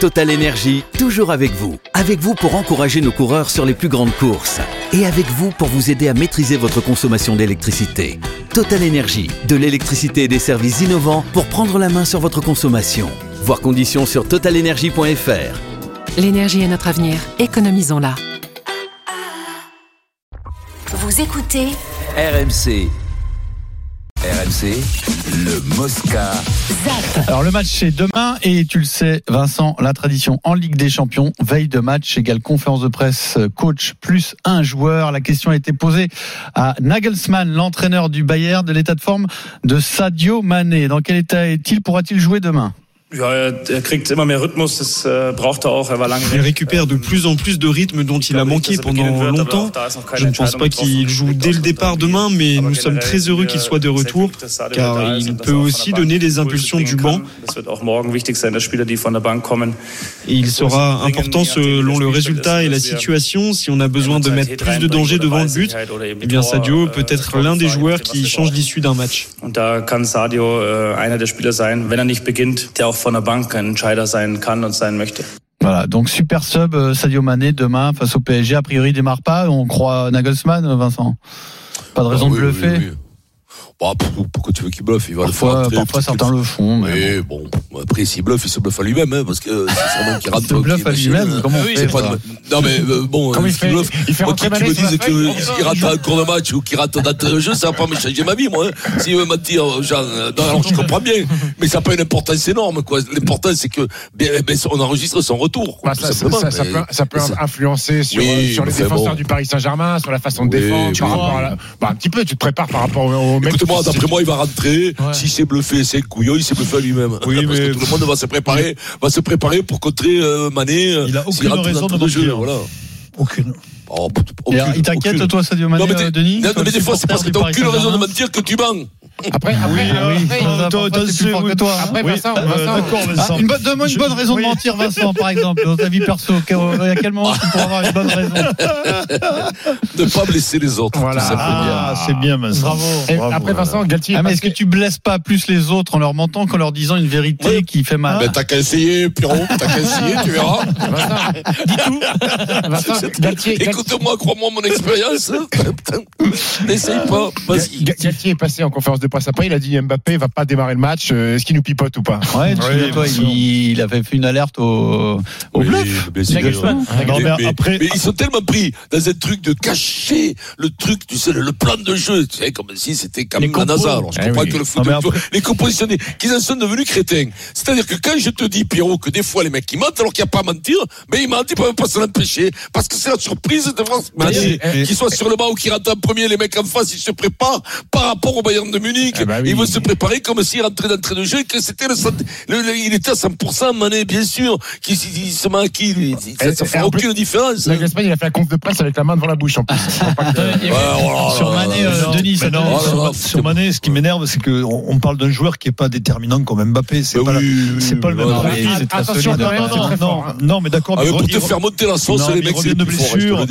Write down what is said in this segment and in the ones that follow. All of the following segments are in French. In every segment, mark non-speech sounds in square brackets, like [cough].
Total Énergie, toujours avec vous. Avec vous pour encourager nos coureurs sur les plus grandes courses. Et avec vous pour vous aider à maîtriser votre consommation d'électricité. Total Énergie, de l'électricité et des services innovants pour prendre la main sur votre consommation. Voir conditions sur totalenergie.fr. L'énergie est notre avenir, économisons-la. Vous écoutez RMC. RMC, le Mosca. Alors le match c'est demain et tu le sais Vincent, la tradition en Ligue des Champions, veille de match égale conférence de presse, coach plus un joueur. La question a été posée à Nagelsmann, l'entraîneur du Bayern, de l'état de forme de Sadio Mané. Dans quel état est-il? Pourra-t-il jouer demain? Ja, er, er kriegt immer mehr Rhythmus, das äh, braucht er auch. Er war lange Il récupère de plus en plus de rythme dont il a manqué pendant longtemps. Je ne pense pas qu'il joue dès le départ demain, mais nous sommes très heureux qu'il soit de retour, car il peut aussi donner des impulsions du banc. Et il sera important selon le résultat et la situation. Si on a besoin de mettre plus de danger devant le but, eh bien Sadio peut être l'un des joueurs qui change l'issue d'un match. Und da kann Sadio äh, einer der Spieler sein, wenn er nicht beginnt, der auch von der Bank ein Entscheider sein kann und sein möchte. Voilà, donc super sub euh, Sadio Mané demain face au PSG. A priori, il démarre pas. On croit Nagelsmann, Vincent. Pas de raison Ah de oui, bluffer. oui, oui. Bah, pourquoi tu veux qu'il bluffe Il va le faire Parfois, parfois certains le font. Mais bon, après s'il bluffe, il se bluffe à lui-même, hein, parce que c'est [laughs] qu'il bon. rentre. Il se bluffe à lui-même. Comment on fait Non mais euh, bon, Comment il bluffe, moi, qui, me sur la dise feuille que- qu'il rate un cours de match ou qu'il rate d'entrée de jeu, ça va pas me changer ma vie, moi. S'il veut mentir, euh, alors je comprends bien, mais ça n'a pas une importance énorme, quoi. L'important, c'est que bien, ben, on enregistre son retour. Bah, ça, peut, influencer sur, euh, les défenseurs du Paris Saint-Germain, sur la façon de défendre, par rapport à bah, un petit peu, tu te prépares par rapport au mec. Qui- d'après moi, il va rentrer. Ouais. S'il s'est bluffé, c'est couillon, il s'est bluffé à lui-même. Oui, Parce mais- que tout le monde va se préparer, va se préparer pour contrer euh, Mané. euh, Il a aucune raison de jeu, voilà. Aucune. Oh, Et aucune, il t'inquiète, toi, Sadio Mané, Non, mais, euh, Denis non, mais des fois, c'est parce que t'as aucune raison de mentir que tu mens. Après, après, Oui, euh, oui. après, hein. Vincent, euh, Vincent, une bonne- Donne-moi une bonne raison de oui. mentir, Vincent, par exemple, dans ta vie perso. À quel moment tu pourras avoir une bonne raison? [laughs] Ne pas blesser les autres. Voilà. tout. Ah, c'est bien, Vincent. Bravo. Et Bravo, après, Vincent, Galtier. Ah, mais est-ce que tu blesses pas plus les autres en leur mentant qu'en leur disant une vérité Oui. qui fait mal? Ben, t'as qu'à essayer, Pierrot, t'as qu'à essayer, tu verras. Vincent, [laughs] Vincent, Galtier, Écoute-moi, crois-moi mon expérience. Putain, [laughs] N'essaye pas, vas-y. Galtier est passé en conférence de presse après, il a dit Mbappé va pas démarrer le match, euh, est-ce qu'il nous pipote ou pas Ouais, tu Oui, toi, il, il avait fait une alerte au, au Oui, bluff. bien sûr. Nagelsmann. Non, mais mais, après- mais ils sont tellement pris dans un truc de cacher le truc, tu sais, le, le plan de jeu, tu sais, comme si c'était comme la. NASA. Alors, je Eh comprends oui. que le foot, Non, mais tu vois, les compositionnés, qu'ils en sont devenus crétins. C'est-à-dire que quand je te dis, Pierrot, que des fois les mecs qui mentent alors qu'il n'y a pas à mentir, mais ils mentent, ils peuvent pas s'en empêcher. Parce que c'est la surprise de eh, Qu'ils soient sur le banc ou qu'ils rentrent en premier, les mecs en face, ils se préparent par rapport au Bayern de Munich. Eh ben oui. Ils vont se préparer comme s'ils rentraient d'entrée de jeu et que c'était le, cent- le- le- il était à 100%, Mané, bien sûr. Qui, il, il se met à qui, lui? Ça, ça Eh, fait aucune différence. hein. Il a fait la conf de presse avec la main devant la bouche en plus. [laughs] Oh Sur Mané, euh. Denis, sur, Mané, ce qui m'énerve, c'est qu'on on parle d'un joueur qui est pas déterminant comme Mbappé. C'est Mais pas, le même Attention, Non, hein. non, mais d'accord. Ah, pour il te re- faire monter la sauce, Non, les mecs, il c'est de blessure.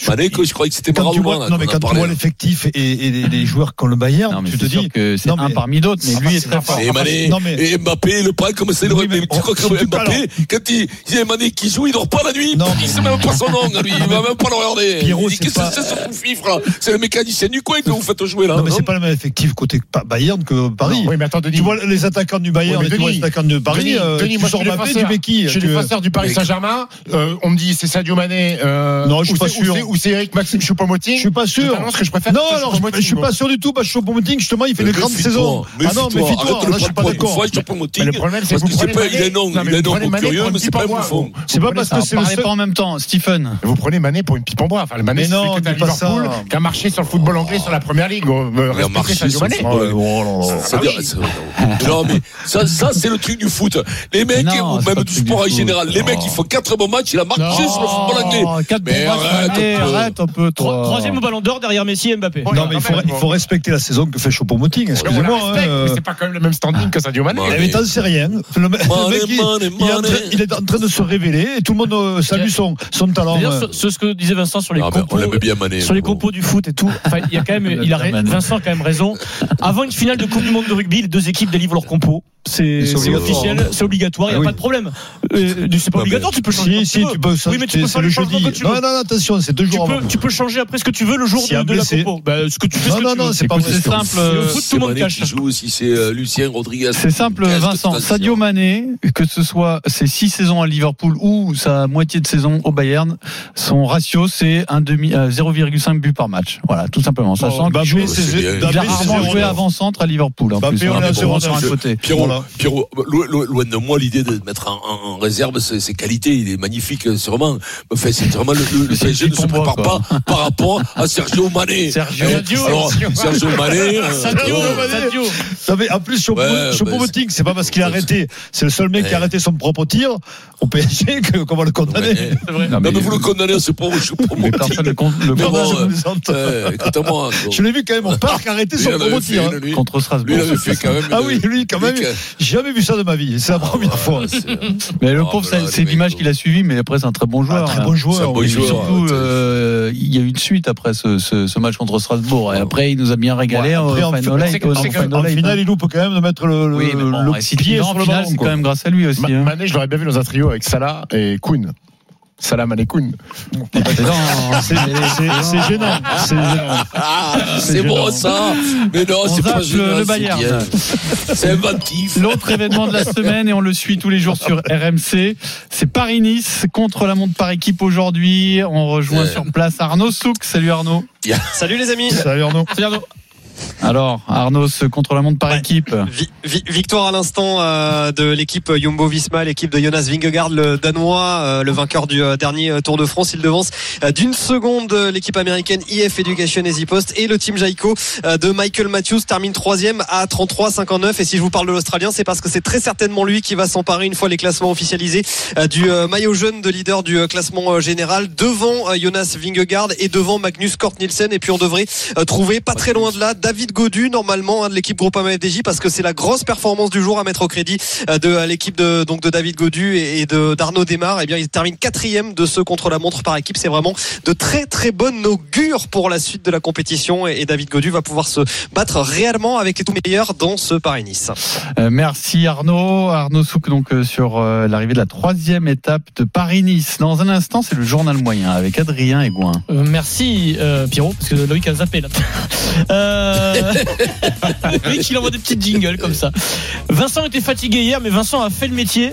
Le. Mané, que je croyais que c'était pas vois, Roumain, non, mais quand tu vois l'effectif et, les, joueurs qu'ont le Bayern, tu te c'est dis que c'est un parmi d'autres, mais lui est c'est très pas fort. Et Mbappé, le prend comme ça, il Oui, aurait mais tu crois que Mbappé, quand il, il y a Mané qui joue, il dort pas la nuit. Non, il sait même pas son nom, lui. Il va même pas le regarder. Pierrot, il dit, c'est qu'est-ce pas- que c'est ce fifre, là? C'est le mécanicien du coin que vous faites jouer, là. non, mais c'est pas le même effectif côté Bayern que Paris. Oui, mais attends, Denis. Tu vois les attaquants du Bayern tu vois les attaquants de Paris, Denis, euh, moi, je sors suis Mbappé, défenseur. tu mets qui Je suis Tu- défenseur du Paris Saint-Germain. Euh, on me dit c'est Sadio Mané. Euh, Non, je suis pas c'est- sûr. Ou c'est Eric Maxime Choupo-Moting. Je suis pas sûr. Je que je préfère Non, alors je, suis pas sûr du tout. Parce que Choupo-Moting, justement, il fait des grandes saisons. Ah non, de Là, je suis pas d'accord. Mais le problème, c'est que vous prenez il est non, il mais est vous non curieux, pour une mais c'est pipe pas en un bois. bouffon. C'est pas parce que c'est le pas en même temps, Stephen. Vous prenez Mané pour une pipe en bois. Enfin, le Mané, Mais c'est à Liverpool, ça. qui a marché sur le football anglais, sur la première ligue. Il a marché Sadio sur le football. C'est- non, mais ça, ça c'est le truc du foot. Les mecs, ou même du sport en général, les mecs, ils font quatre bons matchs, il a marché sur le football anglais. Oh, quatre Mais bons matchs, arrête un peu, toi. Troisième au ballon d'or derrière Messi et Mbappé. Non, mais il faut, il respecter la saison que fait Choupo-Moting. Excusez-moi. hein, mais euh, c'est pas quand même le même standing que Sadio Mané. Mais t'en sais rien. Le, mec, il, Mané, il est en Mané. train, il est en train de se révéler et tout le monde euh, salue son, son talent. D'ailleurs, euh. ce, ce que disait Vincent sur les Ah, ben, compos, on l'aime bien, Mané. sur les bon. compos du foot et tout. Enfin, il y a quand même, [laughs] il a, Mané. Vincent a quand même raison. Avant une finale de Coupe du Monde de rugby, les deux équipes délivrent leurs compos. C'est C'est c'est obligatoire. officiel, c'est obligatoire, il Ah n'y a oui. pas de problème. Euh, c'est pas obligatoire, tu peux changer. Si, quand si, tu peux. ça, Oui, mais tu peux faire le jeudi. que tu veux. Non, non, attention, c'est deux Tu jours peux, avant. tu peux changer après ce que tu veux le jour a de, de la compo. Bah, ce que tu fais, ce Non, que non, tu non, veux. c'est pas simple. Le euh, foot, tout le monde cache. aussi, c'est euh, Lucien Rodriguez. C'est simple, Vincent. Sadio Mané, que ce soit ses six saisons à Liverpool ou sa moitié de saison au Bayern, son ratio c'est un demi, euh, 0,5 but par match. Voilà, tout simplement. Sachant qu'il il a rarement joué avant-centre à Liverpool. En Mbappé, plus, on Voilà, est à pour zéro sur un côté. Pierrot, Voilà. Pierrot, loin, loin- loin de moi l'idée de mettre en, réserve ses, ses qualités. Il est magnifique, c'est vraiment. Enfin, c'est vraiment le, le, le [laughs] C'est PSG ne se prépare pas par rapport à Sergio Mané. [laughs] Sergio. Eh, alors, Sergio Mané. euh. [laughs] Non, mais en plus, sur Ouais, bah, Moting, c'est pas parce qu'il a arrêté. C'est le seul mec qui a arrêté son propre tir au PSG qu'on va le condamner. ouais. Non, mais, vous le condamnez, c'est pas personne ne compte le je euh, euh, l'ai vu quand même au parc arrêter son propre tir. hein. contre Strasbourg. Quand même. Ah oui, lui, quand même. Jamais vu ça de ma vie. C'est la première fois. Mais le Oh, pauvre, c'est- l'image qu'il a suivi, mais après c'est un très bon joueur. Un très hein. bon joueur. Surtout, ouais, euh, il y a eu une suite après ce, ce, ce match contre Strasbourg. Et après, il nous a bien régalé Ouais, en finale, il loupe quand même de mettre le, pied sur le ballon. c'est quand même grâce à lui aussi. hein. Mané, je l'aurais bien vu dans un trio avec Salah et Kuhn. Salah, Mané, Kuhn. C'est gênant. C'est. Ah, bon ça. Mais non, On c'est pas gênant, le c'est Bayern. C'est inventif. L'autre événement de la semaine, et on le suit tous les jours sur RMC, c'est Paris-Nice contre la montre par équipe aujourd'hui. On rejoint sur place Arnaud Souk. Salut Arnaud. Salut les amis. Salut Arnaud. C'est Arnaud. Alors, Arnaud, ce contre la montre par Ouais. équipe. Vi- vi- victoire à l'instant euh, de l'équipe Jumbo Visma, l'équipe de Jonas Vingegaard, le danois, euh, le vainqueur du euh, dernier euh, Tour de France. Il devance euh, d'une seconde l'équipe américaine IF Education Easy Post et le team Jaico de Michael Matthews termine troisième à 33,59. Et si je vous parle de l'Australien, c'est parce que c'est très certainement lui qui va s'emparer une fois les classements officialisés du maillot jaune de leader du classement général devant Jonas Vingegaard et devant Magnus Kort Nielsen. Et puis on devrait trouver pas très loin de là David Godu normalement hein, de l'équipe Groupama FDJ parce que c'est la grosse performance du jour à mettre au crédit euh, de l'équipe de donc de David Godu et, de d'Arnaud Desmar. Et bien il termine quatrième de ce contre la montre par équipe. C'est vraiment de très très bonne augure pour la suite de la compétition et, et David Godu va pouvoir se battre réellement avec les tout meilleurs dans ce Paris-Nice. Euh, merci Arnaud. Arnaud Souk donc euh, sur euh, l'arrivée de la troisième étape de Paris-Nice. Dans un instant, c'est le journal moyen avec Adrien Aigouin. Euh, merci euh, Pierrot, parce que Loïc a zappé là. [laughs] [laughs] Loïc il envoie des petites jingles comme ça. Vincent était fatigué hier, mais Vincent a fait le métier.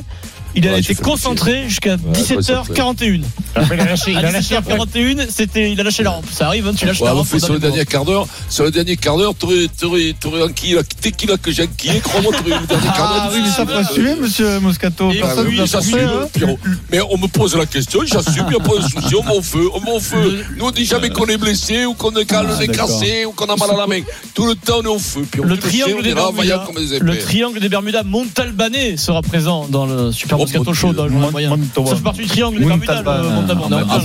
Il a Ouais, été concentré jusqu'à concentré. 17h41. Après, il a lâché, il À a lâché après. 17h41, c'était, il a lâché la rampe. Ça arrive, hein, tu lâches Ouais, la rampe. sur le dernier quart d'heure. Sur le dernier quart d'heure, t'aurais, t'aurais, t'aurais enquillé, là. Dès qu'il a que j'ai enquillé, crois-moi, t'aurais eu le dernier quart d'heure. Ah oui, mais ça peut assumer, monsieur Moscato. J'assume, forcé, hein Pierrot. Mais on me pose la question, j'assume, il n'y a pas de souci, on m'en feu, on m'en feu. Nous, on dit jamais qu'on est blessé, ou qu'on est Ah, cassé, ou qu'on a mal à la main. Tout le temps, on est au feu. Le triangle on des Bermudas, Montalbanais sera présent dans le Super Moscato Show dans le moyen. Ça fait partie du triangle des Bermudas, Montalban. Montalban. Ah.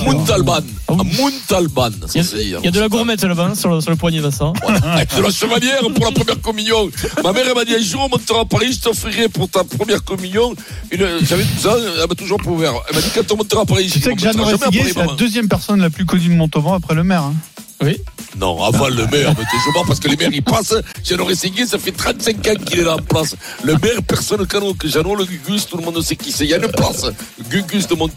Ah oui. À Montalban. Il y a, c'est- il y a de la gourmette là-bas hein, sur, le, poignet, Vincent. [laughs] de la chevalière pour la première communion. Ma mère, elle m'a dit un jour, on montera à Paris, je t'offrirai pour ta première communion. Une, j'avais tout ça, elle m'a toujours pas ouvert. Elle m'a dit, quand on montera à Paris, Tu sais que Jeanne c'est la deuxième personne la plus connue de Montauban après le maire. hein. Non, avant le maire, mais mort parce que les maires, ils passent. Jeannot Rességuier, ça fait 35 ans qu'il est là en place. Le maire, personne ne connaît que Jeannot, le Gugus, tout le monde sait qui c'est. Il y a une place. Gugus de Montauban.